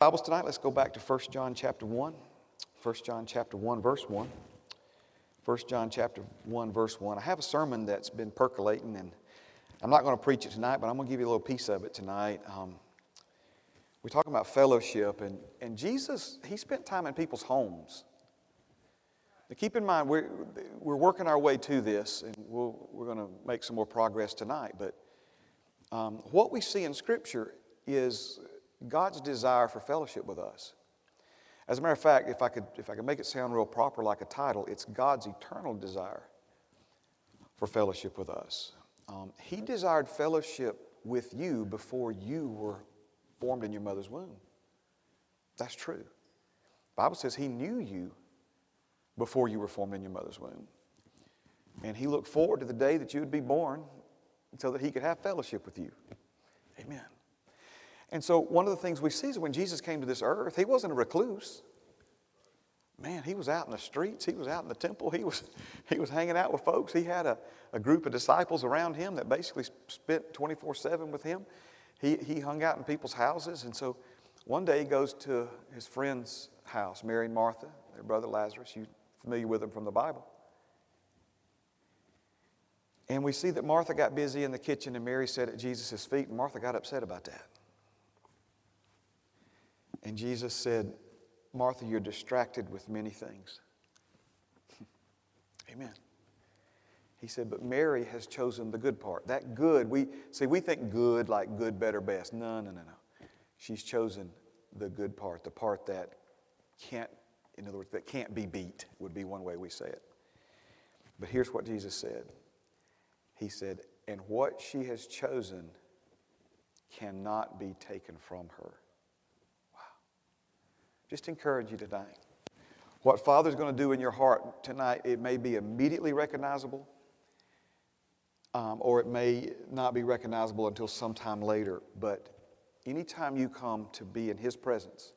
Bibles tonight, let's go back to 1 John chapter 1. 1 John chapter 1, verse 1. 1 John chapter 1, verse 1. I have a sermon that's been percolating, and I'm not going to preach it tonight, but I'm going to give you a little piece of it tonight. Um, we're talking about fellowship, and, and Jesus, he spent time in people's homes. Now keep in mind, we're, we're working our way to this, and we'll, we're going to make some more progress tonight. But um, what we see in Scripture is God's desire for fellowship with us. As a matter of fact, if I could, if I could make it sound real proper like a title, it's God's eternal desire for fellowship with us. Um, he desired fellowship with you before you were formed in your mother's womb. That's true. The Bible says He knew you before you were formed in your mother's womb. And He looked forward to the day that you would be born so that He could have fellowship with you. Amen. And so, one of the things we see is when Jesus came to this earth, he wasn't a recluse. Man, he was out in the streets, he was out in the temple, he was, he was hanging out with folks. He had a, a group of disciples around him that basically spent 24 7 with him. He, he hung out in people's houses. And so, one day he goes to his friend's house, Mary and Martha, their brother Lazarus. You're familiar with them from the Bible. And we see that Martha got busy in the kitchen and Mary sat at Jesus' feet, and Martha got upset about that. And Jesus said, Martha, you're distracted with many things. Amen. He said, but Mary has chosen the good part. That good, we see, we think good like good, better, best. No, no, no, no. She's chosen the good part, the part that can't, in other words, that can't be beat, would be one way we say it. But here's what Jesus said He said, and what she has chosen cannot be taken from her. Just encourage you today. What Father's going to do in your heart tonight, it may be immediately recognizable, um, or it may not be recognizable until sometime later. But anytime you come to be in His presence,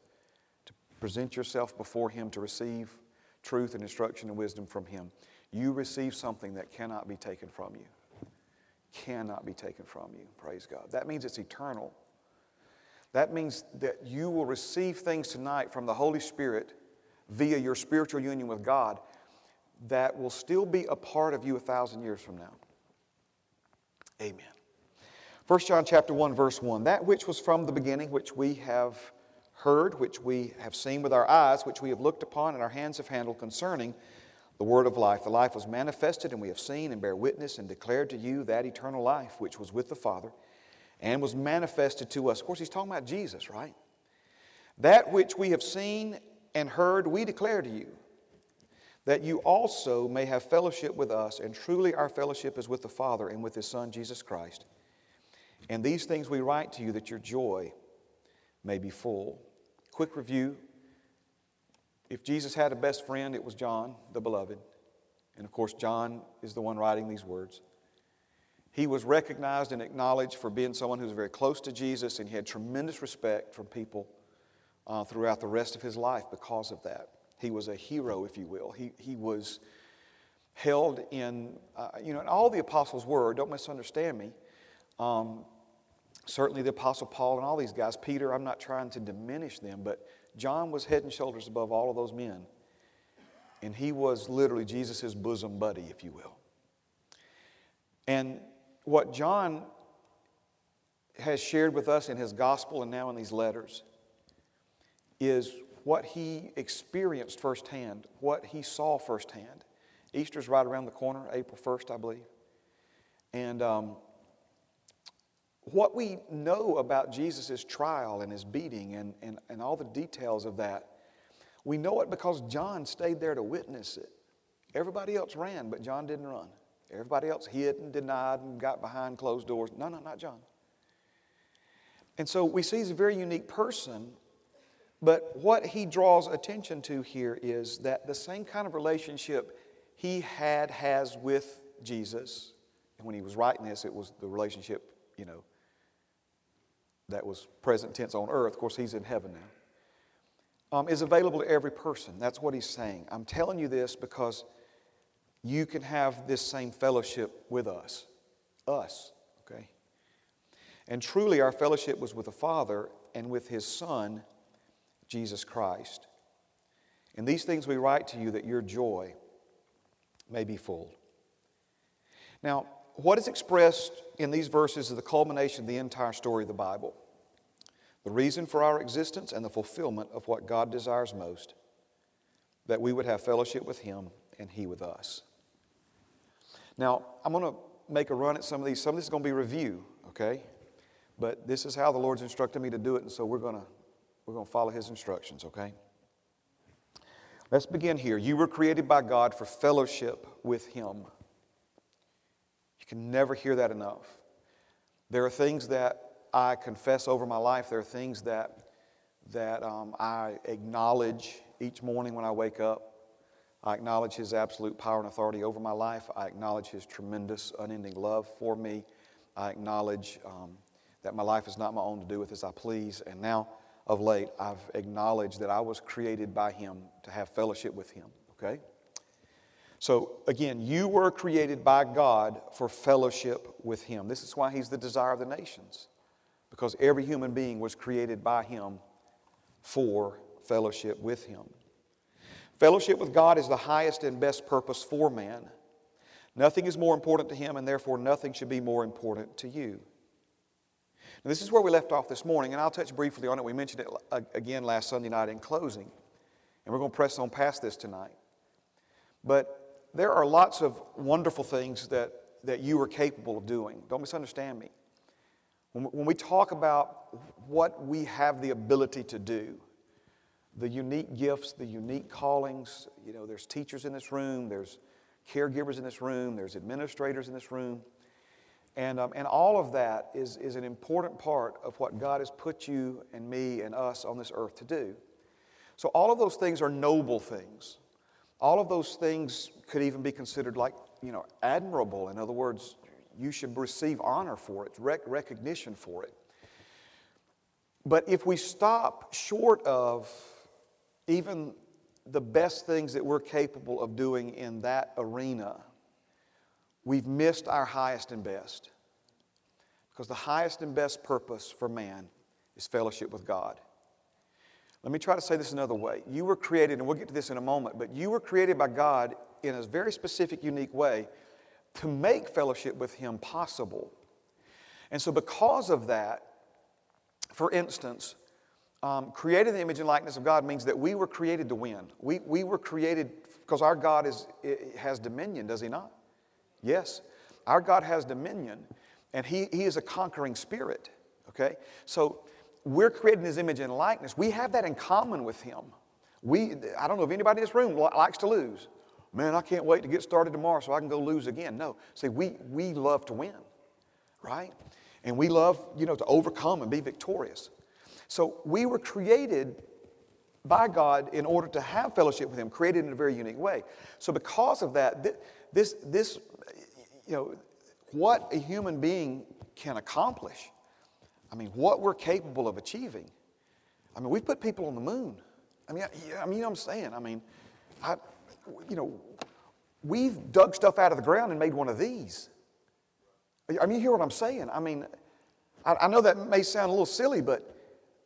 to present yourself before Him to receive truth and instruction and wisdom from Him, you receive something that cannot be taken from you. Cannot be taken from you. Praise God. That means it's eternal. That means that you will receive things tonight from the Holy Spirit via your spiritual union with God that will still be a part of you a thousand years from now. Amen. 1 John chapter 1 verse 1 that which was from the beginning which we have heard which we have seen with our eyes which we have looked upon and our hands have handled concerning the word of life the life was manifested and we have seen and bear witness and declared to you that eternal life which was with the Father and was manifested to us. Of course, he's talking about Jesus, right? That which we have seen and heard, we declare to you, that you also may have fellowship with us, and truly our fellowship is with the Father and with His Son, Jesus Christ. And these things we write to you that your joy may be full. Quick review. If Jesus had a best friend, it was John, the beloved. And of course, John is the one writing these words. He was recognized and acknowledged for being someone who was very close to Jesus, and he had tremendous respect from people uh, throughout the rest of his life because of that. He was a hero, if you will. He, he was held in, uh, you know, and all the apostles were, don't misunderstand me. Um, certainly the apostle Paul and all these guys, Peter, I'm not trying to diminish them, but John was head and shoulders above all of those men. And he was literally Jesus' bosom buddy, if you will. And what John has shared with us in his gospel and now in these letters is what he experienced firsthand, what he saw firsthand. Easter's right around the corner, April 1st, I believe. And um, what we know about Jesus' trial and his beating and, and, and all the details of that, we know it because John stayed there to witness it. Everybody else ran, but John didn't run. Everybody else hid and denied and got behind closed doors. No, no, not John. And so we see he's a very unique person, but what he draws attention to here is that the same kind of relationship he had, has with Jesus, and when he was writing this, it was the relationship, you know, that was present tense on earth. Of course, he's in heaven now. Um, is available to every person. That's what he's saying. I'm telling you this because you can have this same fellowship with us. Us, okay? And truly, our fellowship was with the Father and with His Son, Jesus Christ. And these things we write to you that your joy may be full. Now, what is expressed in these verses is the culmination of the entire story of the Bible the reason for our existence and the fulfillment of what God desires most that we would have fellowship with Him and He with us. Now, I'm going to make a run at some of these. Some of this is going to be review, okay? But this is how the Lord's instructed me to do it, and so we're going to, we're going to follow His instructions, okay? Let's begin here. You were created by God for fellowship with Him. You can never hear that enough. There are things that I confess over my life, there are things that, that um, I acknowledge each morning when I wake up. I acknowledge His absolute power and authority over my life. I acknowledge His tremendous, unending love for me. I acknowledge um, that my life is not my own to do with as I please. And now, of late, I've acknowledged that I was created by Him to have fellowship with Him, okay? So, again, you were created by God for fellowship with Him. This is why He's the desire of the nations, because every human being was created by Him for fellowship with Him. Fellowship with God is the highest and best purpose for man. Nothing is more important to him, and therefore nothing should be more important to you. Now, this is where we left off this morning, and I'll touch briefly on it. We mentioned it again last Sunday night in closing, and we're going to press on past this tonight. But there are lots of wonderful things that, that you are capable of doing. Don't misunderstand me. When, when we talk about what we have the ability to do, the unique gifts, the unique callings. You know, there's teachers in this room, there's caregivers in this room, there's administrators in this room. And, um, and all of that is, is an important part of what God has put you and me and us on this earth to do. So, all of those things are noble things. All of those things could even be considered like, you know, admirable. In other words, you should receive honor for it, rec- recognition for it. But if we stop short of even the best things that we're capable of doing in that arena, we've missed our highest and best. Because the highest and best purpose for man is fellowship with God. Let me try to say this another way. You were created, and we'll get to this in a moment, but you were created by God in a very specific, unique way to make fellowship with Him possible. And so, because of that, for instance, um, created in the image and likeness of God means that we were created to win. We, we were created because our God is, has dominion, does He not? Yes. Our God has dominion, and He, he is a conquering spirit. Okay? So we're created in His image and likeness. We have that in common with Him. We, I don't know if anybody in this room likes to lose. Man, I can't wait to get started tomorrow so I can go lose again. No. See, we, we love to win, right? And we love, you know, to overcome and be victorious. So we were created by God in order to have fellowship with Him, created in a very unique way. So because of that, this, this, you know, what a human being can accomplish, I mean, what we're capable of achieving. I mean, we've put people on the moon. I mean, I, I mean, you know what I'm saying? I mean, I, you know, we've dug stuff out of the ground and made one of these. I mean, you hear what I'm saying? I mean, I, I know that may sound a little silly, but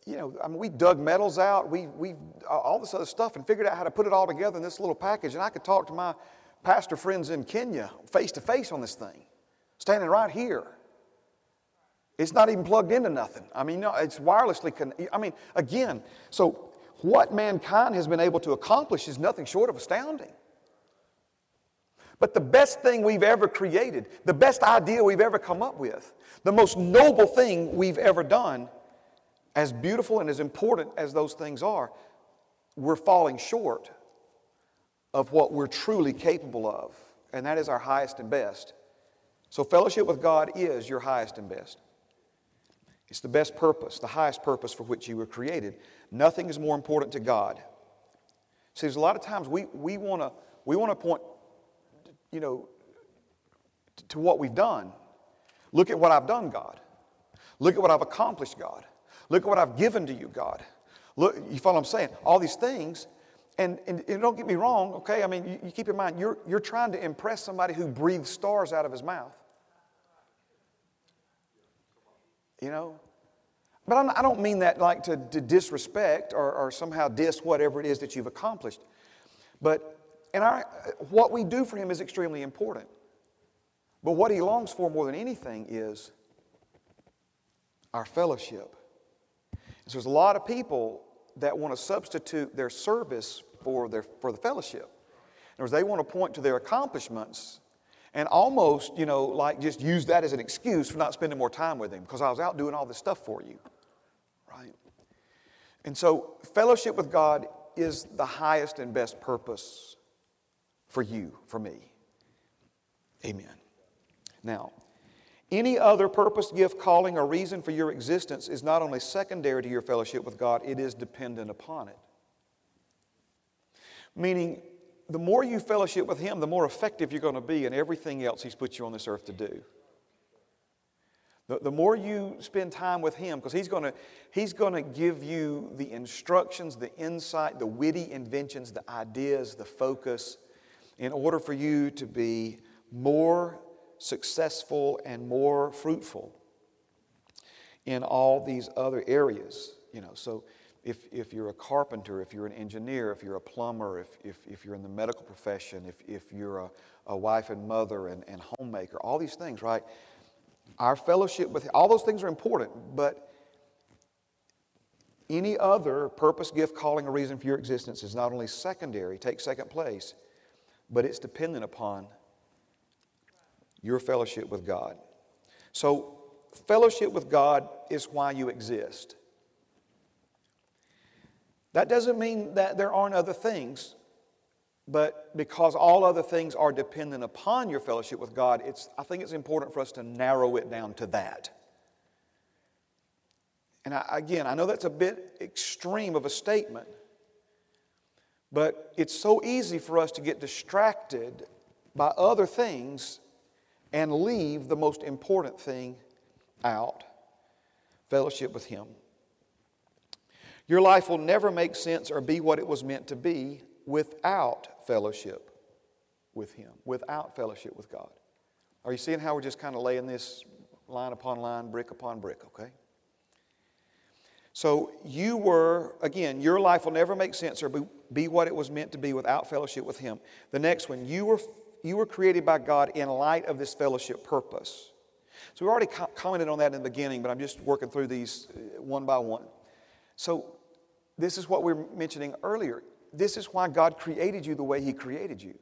you know, I mean, we dug metals out, we, we, all this other stuff, and figured out how to put it all together in this little package. And I could talk to my pastor friends in Kenya face to face on this thing, standing right here. It's not even plugged into nothing. I mean, no, it's wirelessly. I mean, again, so what mankind has been able to accomplish is nothing short of astounding. But the best thing we've ever created, the best idea we've ever come up with, the most noble thing we've ever done as beautiful and as important as those things are, we're falling short of what we're truly capable of, and that is our highest and best. So, fellowship with God is your highest and best. It's the best purpose, the highest purpose for which you were created. Nothing is more important to God. See, there's a lot of times we, we want to we wanna point, you know, to what we've done. Look at what I've done, God. Look at what I've accomplished, God. Look at what I've given to you, God. Look, you follow what I'm saying? All these things. And, and, and don't get me wrong, okay? I mean, you, you keep in mind, you're, you're trying to impress somebody who breathes stars out of his mouth. You know? but I'm, I do not mean that like to, to disrespect or, or somehow diss whatever it is that you've accomplished. But and our, what we do for him is extremely important. But what he longs for more than anything is our fellowship. So there's a lot of people that want to substitute their service for, their, for the fellowship. In other words, they want to point to their accomplishments and almost, you know, like just use that as an excuse for not spending more time with him because I was out doing all this stuff for you. Right? And so, fellowship with God is the highest and best purpose for you, for me. Amen. Now, any other purpose, gift, calling, or reason for your existence is not only secondary to your fellowship with God, it is dependent upon it. Meaning, the more you fellowship with Him, the more effective you're going to be in everything else He's put you on this earth to do. The, the more you spend time with Him, because He's going to He's going to give you the instructions, the insight, the witty inventions, the ideas, the focus, in order for you to be more successful and more fruitful in all these other areas. You know, so if, if you're a carpenter, if you're an engineer, if you're a plumber, if, if, if you're in the medical profession, if, if you're a, a wife and mother and, and homemaker, all these things, right? Our fellowship with all those things are important, but any other purpose, gift, calling, or reason for your existence is not only secondary, take second place, but it's dependent upon your fellowship with God. So, fellowship with God is why you exist. That doesn't mean that there aren't other things, but because all other things are dependent upon your fellowship with God, it's, I think it's important for us to narrow it down to that. And I, again, I know that's a bit extreme of a statement, but it's so easy for us to get distracted by other things and leave the most important thing out fellowship with Him. Your life will never make sense or be what it was meant to be without fellowship with Him, without fellowship with God. Are you seeing how we're just kind of laying this line upon line, brick upon brick, okay? So you were, again, your life will never make sense or be, be what it was meant to be without fellowship with Him. The next one, you were you were created by God in light of this fellowship purpose. So we already co- commented on that in the beginning, but I'm just working through these uh, one by one. So this is what we were mentioning earlier. This is why God created you the way He created you.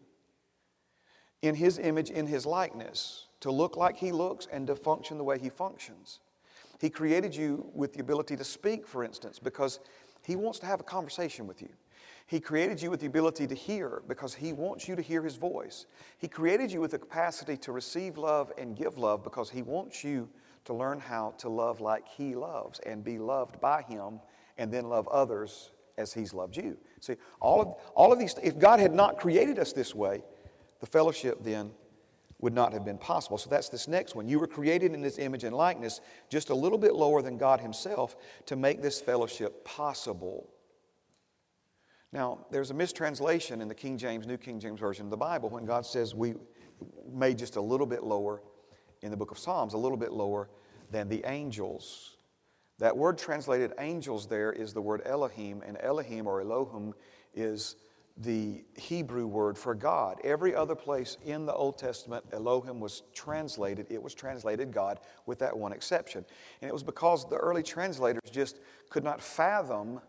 In His image, in His likeness, to look like He looks and to function the way He functions. He created you with the ability to speak, for instance, because He wants to have a conversation with you. He created you with the ability to hear because He wants you to hear His voice. He created you with the capacity to receive love and give love because He wants you to learn how to love like He loves and be loved by Him and then love others as He's loved you. See, all of, all of these, if God had not created us this way, the fellowship then would not have been possible. So that's this next one. You were created in His image and likeness, just a little bit lower than God Himself, to make this fellowship possible. Now, there's a mistranslation in the King James, New King James Version of the Bible when God says we made just a little bit lower in the book of Psalms, a little bit lower than the angels. That word translated angels there is the word Elohim, and Elohim or Elohim is the Hebrew word for God. Every other place in the Old Testament, Elohim was translated, it was translated God with that one exception. And it was because the early translators just could not fathom,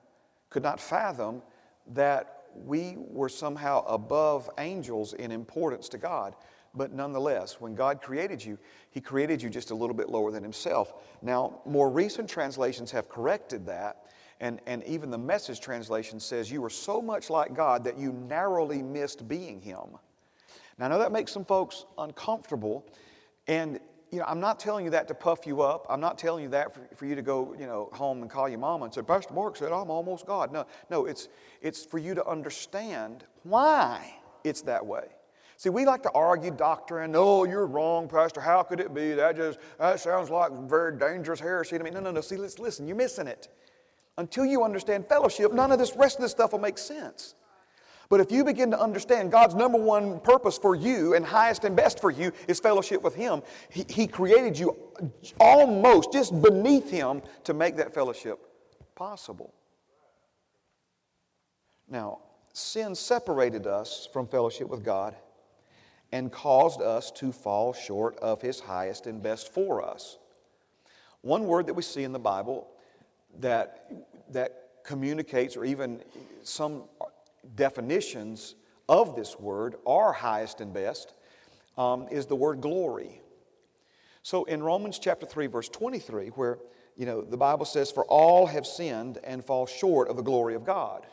could not fathom that we were somehow above angels in importance to God. But nonetheless, when God created you, He created you just a little bit lower than Himself. Now, more recent translations have corrected that, and, and even the message translation says you were so much like God that you narrowly missed being Him. Now, I know that makes some folks uncomfortable, and you know, I'm not telling you that to puff you up. I'm not telling you that for, for you to go, you know, home and call your mama and say, Pastor Mark said I'm almost God. No, no, it's, it's for you to understand why it's that way. See, we like to argue doctrine. Oh, you're wrong, Pastor. How could it be? That just that sounds like very dangerous heresy to me. No, no, no. See, let's listen. You're missing it. Until you understand fellowship, none of this rest of this stuff will make sense. But if you begin to understand God's number one purpose for you and highest and best for you is fellowship with Him, He, he created you almost just beneath Him to make that fellowship possible. Now, sin separated us from fellowship with God and caused us to fall short of His highest and best for us. One word that we see in the Bible that, that communicates, or even some definitions of this word are highest and best, um, is the word glory. So in Romans chapter 3, verse 23, where you know the Bible says, For all have sinned and fall short of the glory of God.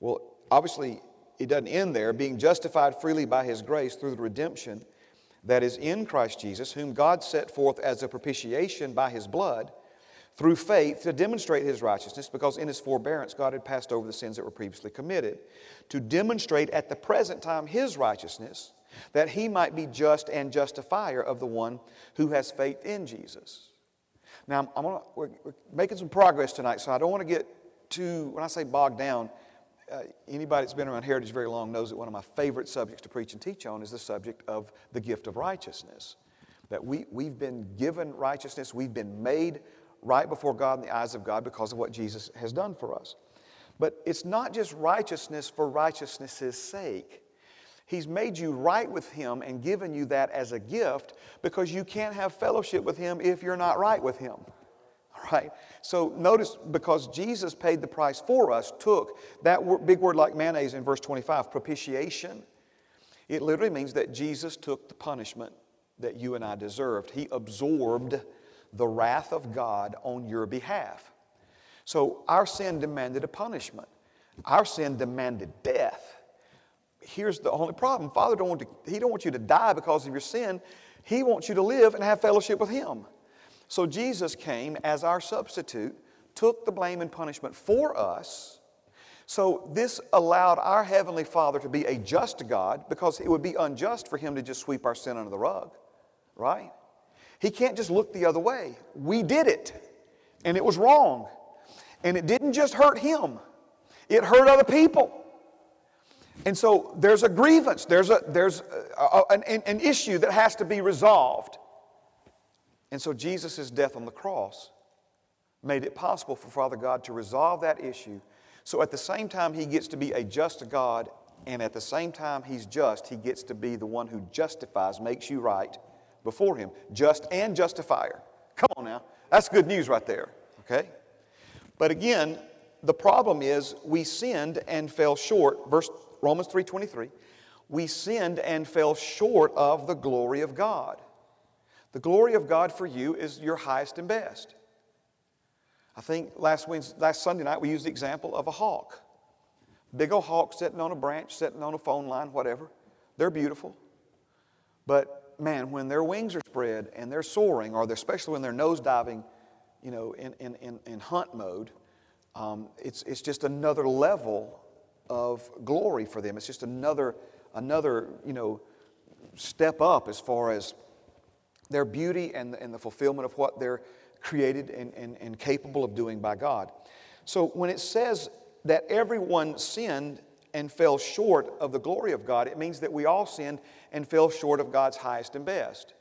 Well, obviously, it doesn't end there. Being justified freely by his grace through the redemption that is in Christ Jesus, whom God set forth as a propitiation by his blood through faith to demonstrate his righteousness, because in his forbearance God had passed over the sins that were previously committed, to demonstrate at the present time his righteousness, that he might be just and justifier of the one who has faith in Jesus. Now, I'm, gonna, we're, we're, making some progress tonight, so I don't want to get too, when I say bogged down, uh, anybody that's been around Heritage very long knows that one of my favorite subjects to preach and teach on is the subject of the gift of righteousness. That we, we've been given righteousness, we've been made right before God in the eyes of God because of what Jesus has done for us. But it's not just righteousness for righteousness' sake. He's made you right with Him and given you that as a gift because you can't have fellowship with Him if you're not right with Him. Right? So notice because Jesus paid the price for us, took that big word like mayonnaise in verse 25, propitiation. It literally means that Jesus took the punishment that you and I deserved. He absorbed the wrath of God on your behalf. So our sin demanded a punishment. Our sin demanded death. Here's the only problem. Father don't want to, he don't want you to die because of your sin. He wants you to live and have fellowship with him. So Jesus came as our substitute, took the blame and punishment for us. So this allowed our heavenly Father to be a just God because it would be unjust for him to just sweep our sin under the rug, right? He can't just look the other way. We did it, and it was wrong. And it didn't just hurt him, it hurt other people. And so there's a grievance, there's, a, there's a, a, an, an issue that has to be resolved. And so Jesus' death on the cross made it possible for Father God to resolve that issue. So at the same time, He gets to be a just God, and at the same time, He's just, He gets to be the one who justifies, makes you right before Him, just and justifier. Come on now. That's good news right there, okay? But again, the problem is we sinned and fell short. Verse Romans 3:23. We sinned and fell short of the glory of God. The glory of God for you is your highest and best. I think last, Wednesday, last Sunday night we used the example of a hawk. Big old hawk sitting on a branch, sitting on a phone line, whatever. They're beautiful. But man, when their wings are spread and they're soaring, or especially when they're nose diving, you know, in, in, in, in hunt mode, um, it's, it's just another level of glory for them. It's just another, another, you know, step up as far as their beauty and, and the fulfillment of what they're created and, and, and capable of doing by God. So when it says that everyone sinned and fell short of the glory of God, it means that we all sinned and fell short of God's highest and best.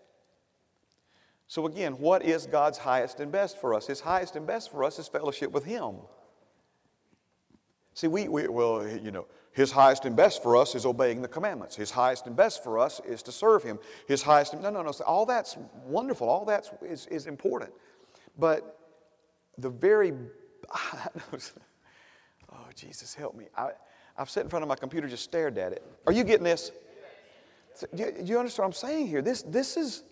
So, again, what is God's highest and best for us? His highest and best for us is fellowship with Him. See, we, we well, you know, His highest and best for us is obeying the commandments. His highest and best for us is to serve Him. His highest, no, no, no, all that's wonderful, all that's is, is important. But the very, oh, Jesus, help me. I, I've sat in front of my computer, just stared at it. Are you getting this? Do you, you understand what I'm saying here? This, this is.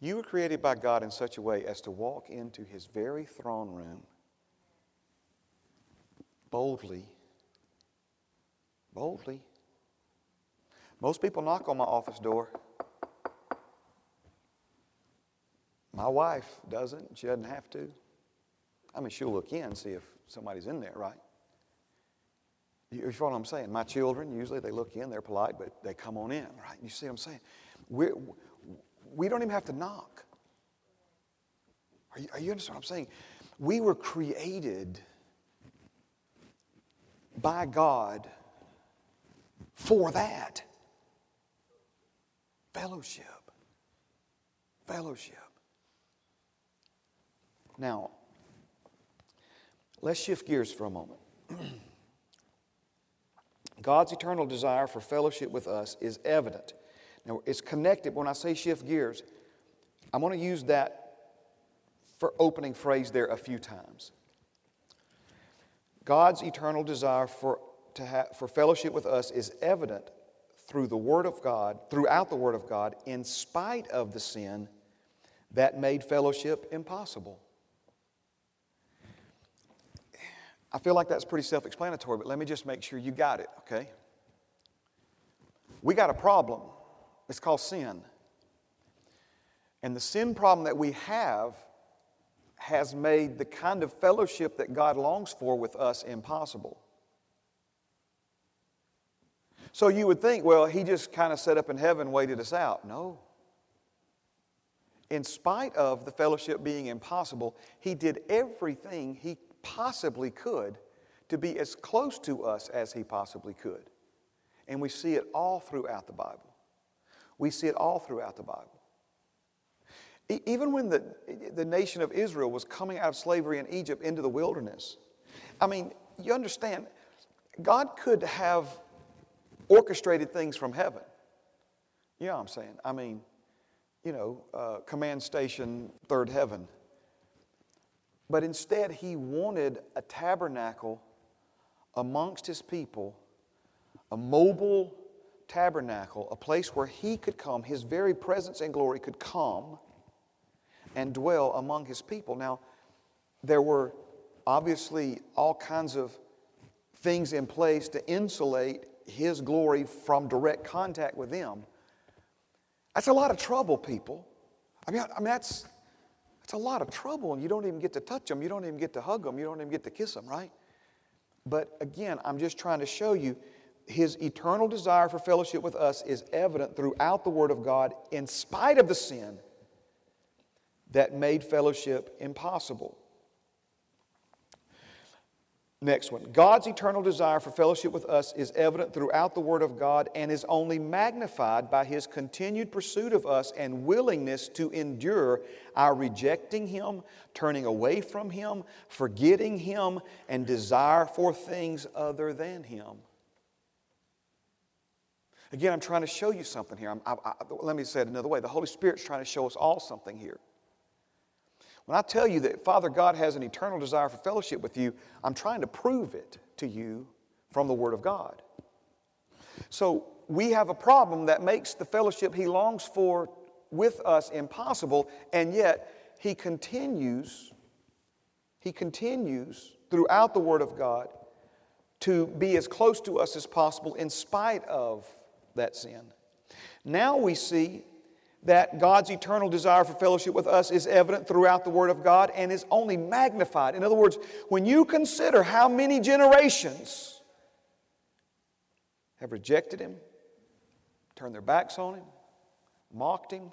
You were created by God in such a way as to walk into His very throne room boldly. Boldly. Most people knock on my office door. My wife doesn't. She doesn't have to. I mean, she'll look in, see if somebody's in there, right? You follow what I'm saying? My children, usually they look in, they're polite, but they come on in, right? You see what I'm saying? We're, we don't even have to knock. Are you, are you understand what I'm saying? We were created by God for that. Fellowship. Fellowship. Now, let's shift gears for a moment. God's eternal desire for fellowship with us is evident. Now, it's connected. When I say shift gears, I'm going to use that for opening phrase there a few times. God's eternal desire for, to have, for fellowship with us is evident through the Word of God, throughout the Word of God, in spite of the sin that made fellowship impossible. I feel like that's pretty self explanatory, but let me just make sure you got it, okay? We got a problem. It's called sin. And the sin problem that we have has made the kind of fellowship that God longs for with us impossible. So you would think, well, he just kind of set up in heaven, waited us out. No. In spite of the fellowship being impossible, he did everything he possibly could to be as close to us as he possibly could. And we see it all throughout the Bible. We see it all throughout the Bible. Even when the, the nation of Israel was coming out of slavery in Egypt into the wilderness, I mean, you understand, God could have orchestrated things from heaven. You know what I'm saying? I mean, you know, uh, command station, third heaven. But instead, he wanted a tabernacle amongst his people, a mobile tabernacle, a place where he could come, his very presence and glory could come and dwell among his people. Now, there were obviously all kinds of things in place to insulate his glory from direct contact with them. That's a lot of trouble, people. I mean, I mean that's it's a lot of trouble, and you don't even get to touch them, you don't even get to hug them, you don't even get to kiss them, right? But again, I'm just trying to show you his eternal desire for fellowship with us is evident throughout the Word of God, in spite of the sin that made fellowship impossible. Next one. God's eternal desire for fellowship with us is evident throughout the Word of God and is only magnified by His continued pursuit of us and willingness to endure our rejecting Him, turning away from Him, forgetting Him, and desire for things other than Him. Again, I'm trying to show you something here. I, I, let me say it another way. The Holy Spirit's trying to show us all something here. When I tell you that Father God has an eternal desire for fellowship with you, I'm trying to prove it to you from the Word of God. So we have a problem that makes the fellowship He longs for with us impossible, and yet He continues, He continues throughout the Word of God to be as close to us as possible in spite of that sin. Now we see that God's eternal desire for fellowship with us is evident throughout the Word of God and is only magnified. In other words, when you consider how many generations have rejected Him, turned their backs on Him, mocked Him,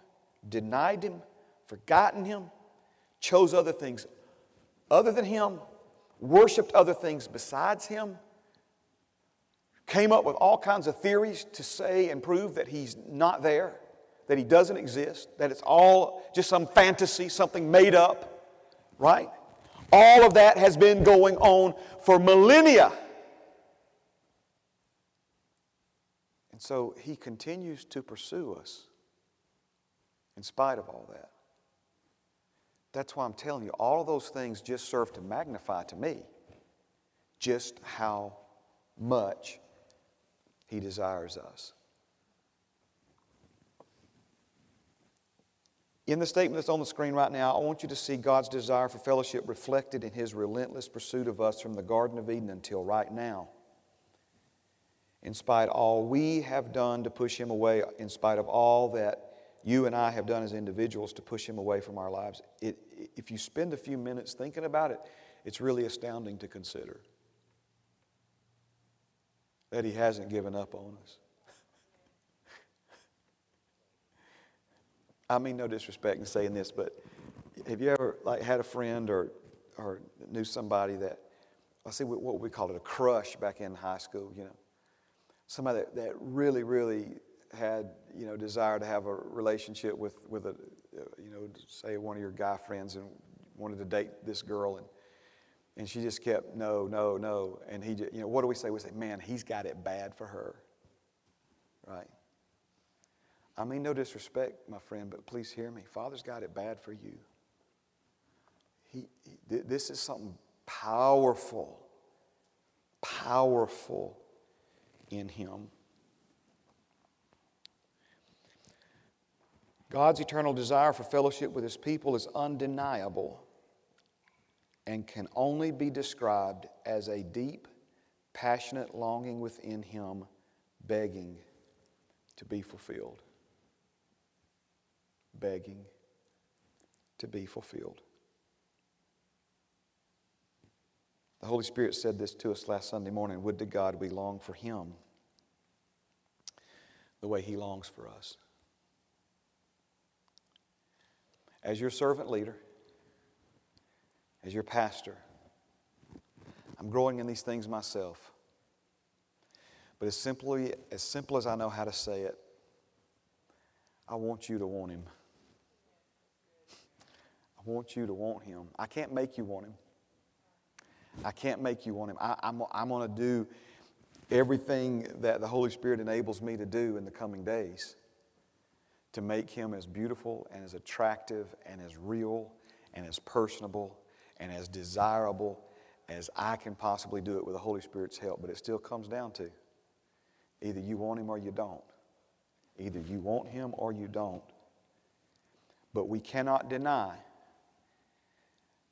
denied Him, forgotten Him, chose other things other than Him, worshiped other things besides Him, came up with all kinds of theories to say and prove that He's not there that he doesn't exist, that it's all just some fantasy, something made up, right? All of that has been going on for millennia. And so he continues to pursue us in spite of all that. That's why I'm telling you, all of those things just serve to magnify to me just how much he desires us. In the statement that's on the screen right now, I want you to see God's desire for fellowship reflected in His relentless pursuit of us from the Garden of Eden until right now. In spite of all we have done to push Him away, in spite of all that you and I have done as individuals to push Him away from our lives, it, if you spend a few minutes thinking about it, it's really astounding to consider that He hasn't given up on us. I mean no disrespect in saying this, but have you ever like had a friend or or knew somebody that I see what we call it a crush back in high school, you know. Somebody that, that really, really had, you know, desire to have a relationship with, with a, you know, say one of your guy friends and wanted to date this girl and, and she just kept, no, no, no. And he, just, you know, what do we say? We say, man, he's got it bad for her. Right? I mean, no disrespect, my friend, but please hear me. Father's got it bad for you. He, he, this is something powerful, powerful in him. God's eternal desire for fellowship with his people is undeniable and can only be described as a deep, passionate longing within him, begging to be fulfilled. Begging to be fulfilled. The Holy Spirit said this to us last Sunday morning Would to God we long for Him the way He longs for us. As your servant leader, as your pastor, I'm growing in these things myself. But as simply as simple as I know how to say it, I want you to want him. Want you to want him. I can't make you want him. I can't make you want him. I, am I'm, I'm going to do everything that the Holy Spirit enables me to do in the coming days to make him as beautiful and as attractive and as real and as personable and as desirable as I can possibly do it with the Holy Spirit's help. But it still comes down to either you want him or you don't. Either you want him or you don't. But we cannot deny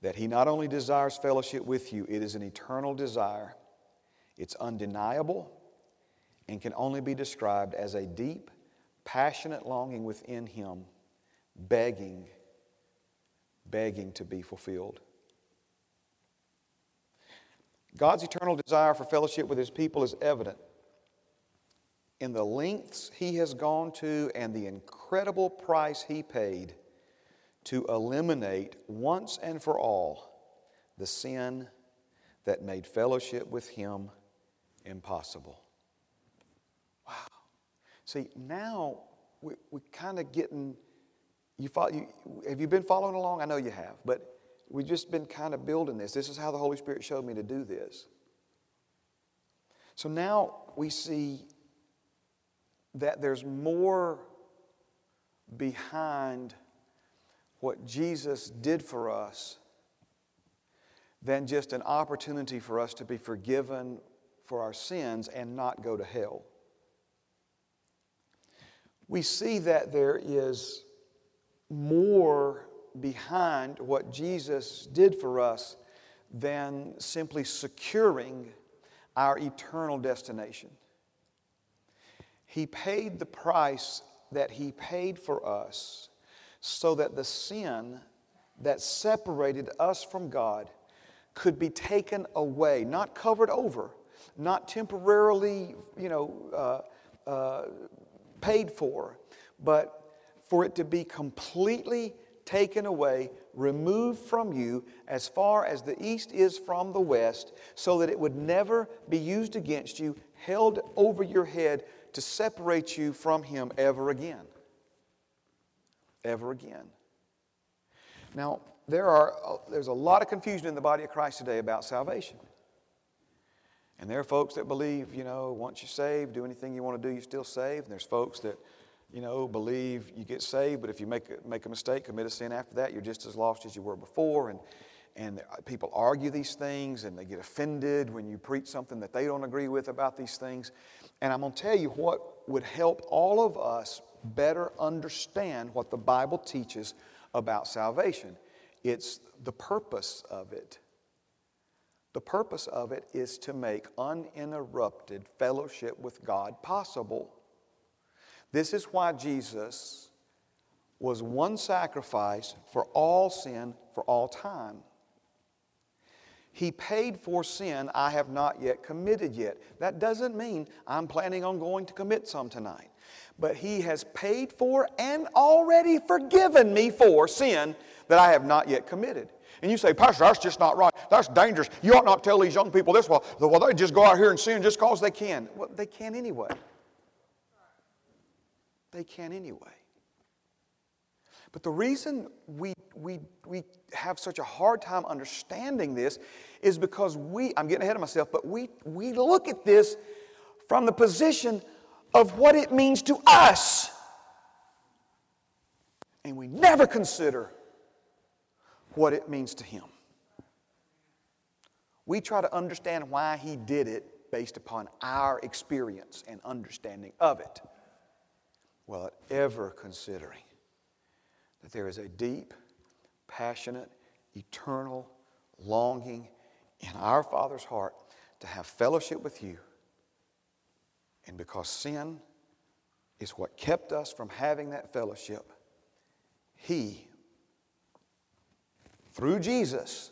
that He not only desires fellowship with you, it is an eternal desire. It's undeniable and can only be described as a deep, passionate longing within Him, begging, begging to be fulfilled. God's eternal desire for fellowship with His people is evident in the lengths He has gone to and the incredible price He paid to eliminate once and for all the sin that made fellowship with Him impossible. Wow. See, now we, we're kind of getting, you, follow, you, have you been following along? I know you have, but we've just been kind of building this. This is how the Holy Spirit showed me to do this. So now we see that there's more behind what Jesus did for us than just an opportunity for us to be forgiven for our sins and not go to hell. We see that there is more behind what Jesus did for us than simply securing our eternal destination. He paid the price that He paid for us so that the sin that separated us from God could be taken away, not covered over, not temporarily, you know, uh, uh, paid for, but for it to be completely taken away, removed from you as far as the east is from the west, so that it would never be used against you, held over your head to separate you from Him ever again ever again. Now, there are, uh, there's a lot of confusion in the body of Christ today about salvation. And there are folks that believe, you know, once you're saved, do anything you want to do, you're still saved. And there's folks that, you know, believe you get saved, but if you make a, make a mistake, commit a sin after that, you're just as lost as you were before. And, and people argue these things and they get offended when you preach something that they don't agree with about these things. And I'm going to tell you what would help all of us better understand what the Bible teaches about salvation. It's the purpose of it. The purpose of it is to make uninterrupted fellowship with God possible. This is why Jesus was one sacrifice for all sin for all time. He paid for sin I have not yet committed yet. That doesn't mean I'm planning on going to commit some tonight but he has paid for and already forgiven me for sin that I have not yet committed. And you say, Pastor, that's just not right. That's dangerous. You ought not tell these young people this. Well, well they just go out here and sin just because they can. Well, they can anyway. They can anyway. But the reason we, we, we have such a hard time understanding this is because we, I'm getting ahead of myself, but we, we look at this from the position of what it means to us. And we never consider what it means to him. We try to understand why he did it based upon our experience and understanding of it, without ever considering that there is a deep, passionate, eternal longing in our Father's heart to have fellowship with you. And because sin is what kept us from having that fellowship, He through Jesus,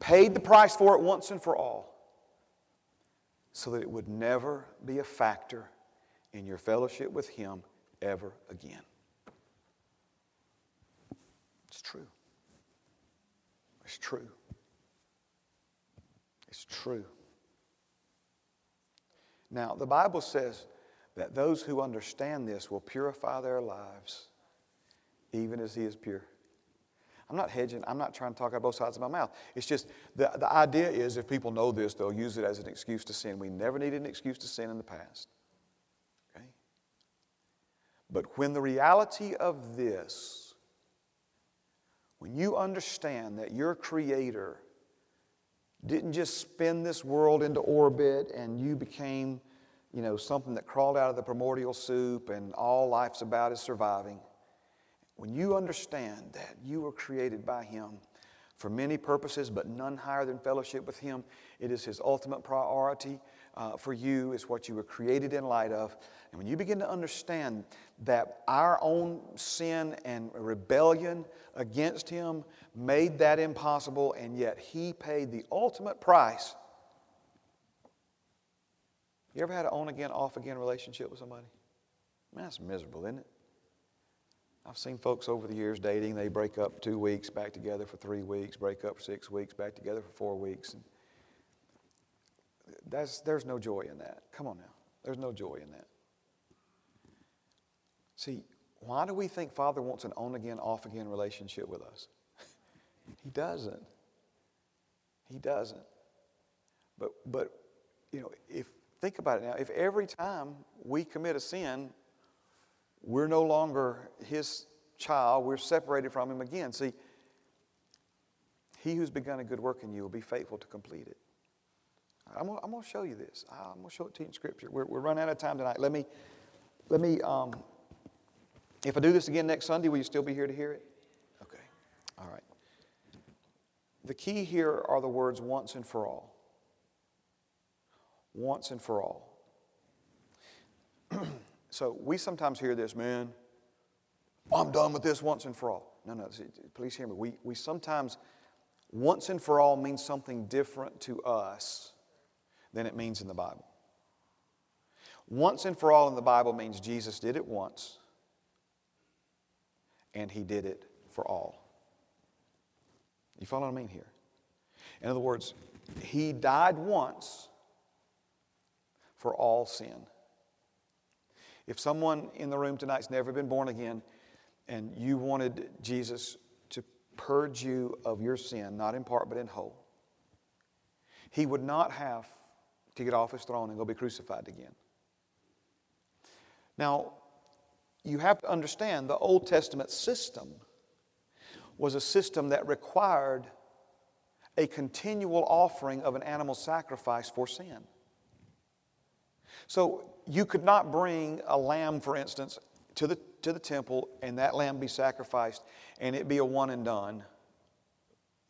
paid the price for it once and for all so that it would never be a factor in your fellowship with Him ever again. It's true. It's true. It's true. Now, the Bible says that those who understand this will purify their lives even as He is pure. I'm not hedging. I'm not trying to talk out both sides of my mouth. It's just the, the idea is if people know this, they'll use it as an excuse to sin. We never needed an excuse to sin in the past. Okay? But when the reality of this, when you understand that your Creator didn't just spin this world into orbit and you became, you know, something that crawled out of the primordial soup and all life's about is surviving. When you understand that you were created by Him for many purposes, but none higher than fellowship with Him, it is His ultimate priority uh, for you, is what you were created in light of. And when you begin to understand that our own sin and rebellion against Him made that impossible, and yet He paid the ultimate price. You ever had an on again, off again relationship with somebody? Man, that's miserable, isn't it? I've seen folks over the years dating, they break up two weeks, back together for three weeks, break up six weeks, back together for four weeks. And that's, there's no joy in that. Come on now. There's no joy in that. See, why do we think Father wants an on again, off again relationship with us? he doesn't. He doesn't. But, but, you know, if, think about it now, if every time we commit a sin, we're no longer his child. We're separated from him again. See, he who's begun a good work in you will be faithful to complete it. I'm going, I'm to show you this. I'm to show it to you in Scripture. We're, we're running out of time tonight. Let me, let me, um, if I do this again next Sunday, will you still be here to hear it? Okay. All right. The key here are the words once and for all. Once and for all. So we sometimes hear this, man, I'm done with this once and for all. No, no, please hear me. We, we sometimes, once and for all means something different to us than it means in the Bible. Once and for all in the Bible means Jesus did it once and he did it for all. You follow what I mean here? In other words, he died once for all sin. If someone in the room tonight's never been born again and you wanted Jesus to purge you of your sin, not in part but in whole, he would not have to get off his throne and go be crucified again. Now, you have to understand the Old Testament system was a system that required a continual offering of an animal sacrifice for sin. So you could not bring a lamb, for instance, to the, to the temple and that lamb be sacrificed and it be a one and done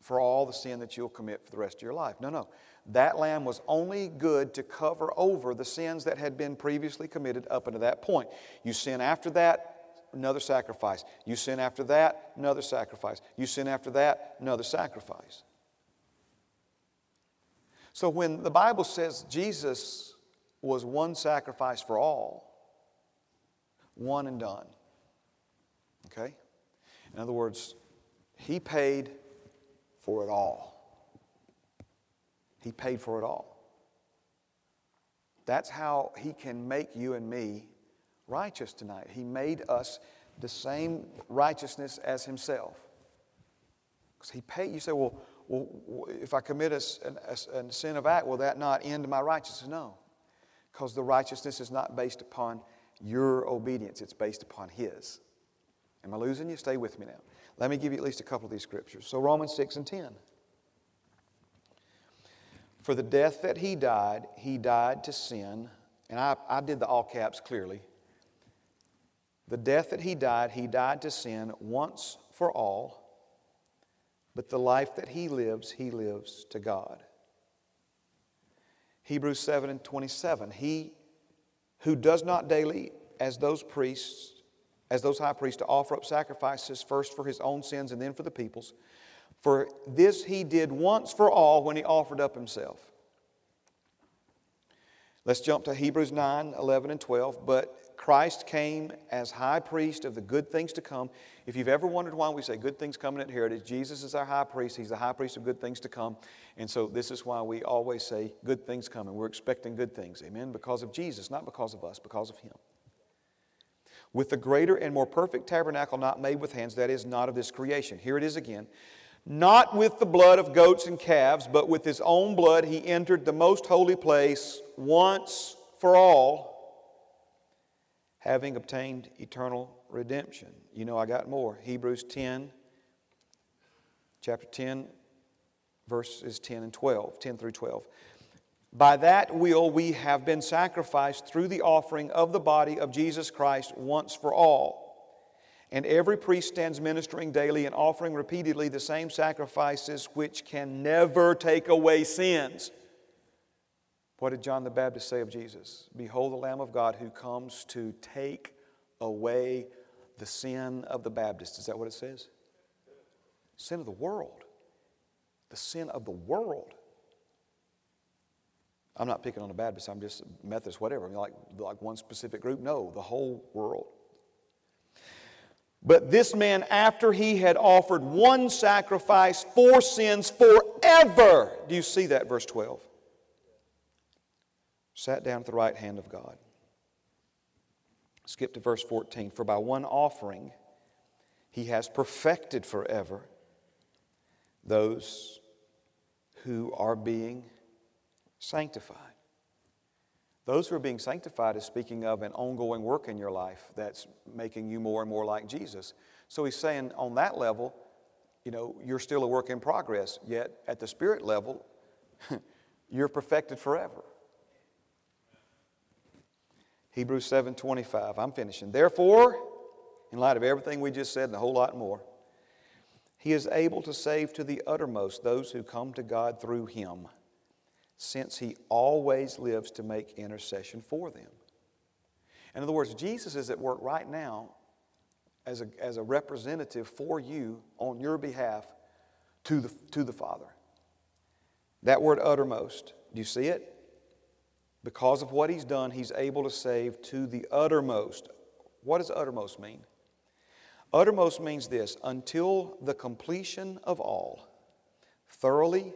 for all the sin that you'll commit for the rest of your life. No, no. That lamb was only good to cover over the sins that had been previously committed up until that point. You sin after that, another sacrifice. You sin after that, another sacrifice. You sin after that, another sacrifice. So when the Bible says Jesus was one sacrifice for all, one and done. Okay? In other words, he paid for it all. He paid for it all. That's how He can make you and me righteous tonight. He made us the same righteousness as Himself. Because He paid, you say, well, well if I commit a, a, a sin of act, will that not end my righteousness? No. Because the righteousness is not based upon your obedience, it's based upon His. Am I losing you? Stay with me now. Let me give you at least a couple of these scriptures. So, Romans 6 and 10. For the death that he died, he died to sin. And I, I did the all caps clearly. The death that he died, he died to sin once for all. But the life that he lives, he lives to God. Hebrews 7 and 27. He who does not daily, as those priests, as those high priests, to offer up sacrifices first for his own sins and then for the people's, for this he did once for all when he offered up himself. Let's jump to Hebrews 9, 11, and 12. But Christ came as high priest of the good things to come. If you've ever wondered why we say good things coming at Heritage, Jesus is our high priest. He's the high priest of good things to come. And so this is why we always say good things coming. We're expecting good things. Amen? Because of Jesus, not because of us, because of Him. With the greater and more perfect tabernacle not made with hands, that is, not of this creation. Here it is again. Not with the blood of goats and calves, but with his own blood he entered the most holy place once for all, having obtained eternal redemption. You know, I got more. Hebrews 10, chapter 10, verses 10 and 12, 10 through 12. By that will we have been sacrificed through the offering of the body of Jesus Christ once for all. And every priest stands ministering daily and offering repeatedly the same sacrifices which can never take away sins. What did John the Baptist say of Jesus? Behold the Lamb of God who comes to take away the sin of the Baptist. Is that what it says? Sin of the world. The sin of the world. I'm not picking on the Baptists, I'm just Methodist, whatever. I mean, like, like one specific group. No, the whole world. But this man, after he had offered one sacrifice for sins forever, do you see that, verse 12? Sat down at the right hand of God. Skip to verse 14. For by one offering he has perfected forever those who are being sanctified. Those who are being sanctified is speaking of an ongoing work in your life that's making you more and more like Jesus. So he's saying on that level, you know, you're still a work in progress, yet at the spirit level, you're perfected forever. Hebrews 7:25. I'm finishing. Therefore, in light of everything we just said and a whole lot more, he is able to save to the uttermost those who come to God through him since he always lives to make intercession for them. In other words, Jesus is at work right now as a, as a representative for you on your behalf to the, to the Father. That word uttermost, do you see it? Because of what he's done, he's able to save to the uttermost. What does uttermost mean? Uttermost means this until the completion of all, thoroughly,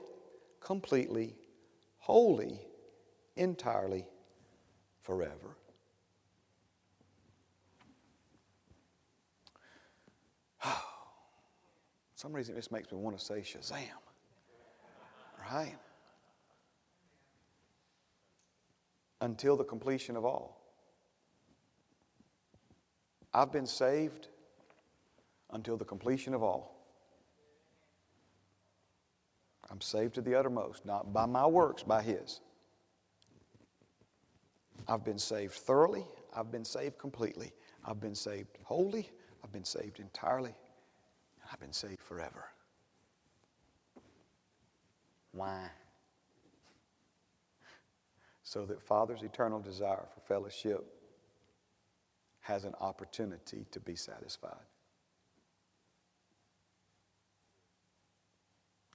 completely, wholly, entirely, forever. some reason just makes me want to say Shazam. Right? Until the completion of all. I've been saved until the completion of all. I'm saved to the uttermost, not by my works, by His. I've been saved thoroughly. I've been saved completely. I've been saved wholly. I've been saved entirely. I've been saved forever. Why? So that Father's eternal desire for fellowship has an opportunity to be satisfied.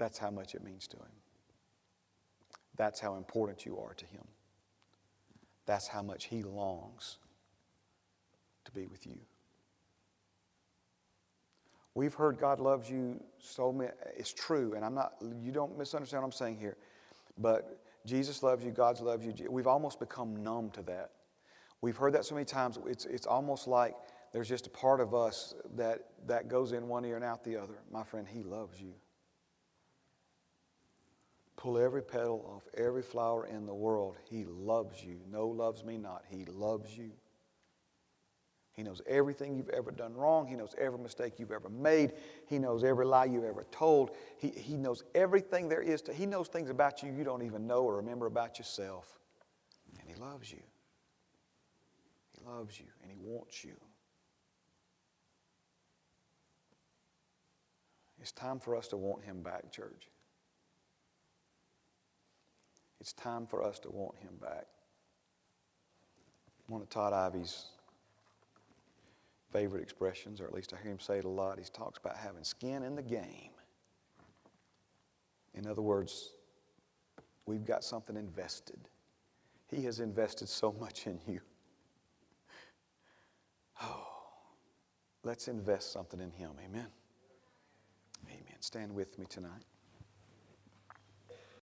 That's how much it means to Him. That's how important you are to Him. That's how much He longs to be with you. We've heard God loves you so many. It's true, and I'm not. You don't misunderstand what I'm saying here, but Jesus loves you. God loves you. We've almost become numb to that. We've heard that so many times. It's it's almost like there's just a part of us that that goes in one ear and out the other. My friend, He loves you. Pull every petal off every flower in the world. He loves you. No loves me not. He loves you. He knows everything you've ever done wrong. He knows every mistake you've ever made. He knows every lie you've ever told. He, he knows everything there is to. He knows things about you you don't even know or remember about yourself. And He loves you. He loves you and He wants you. It's time for us to want Him back, church. It's time for us to want Him back. One of Todd Ivy's favorite expressions, or at least I hear him say it a lot. He talks about having skin in the game. In other words, we've got something invested. He has invested so much in you. Oh, let's invest something in Him. Amen. Amen. Stand with me tonight.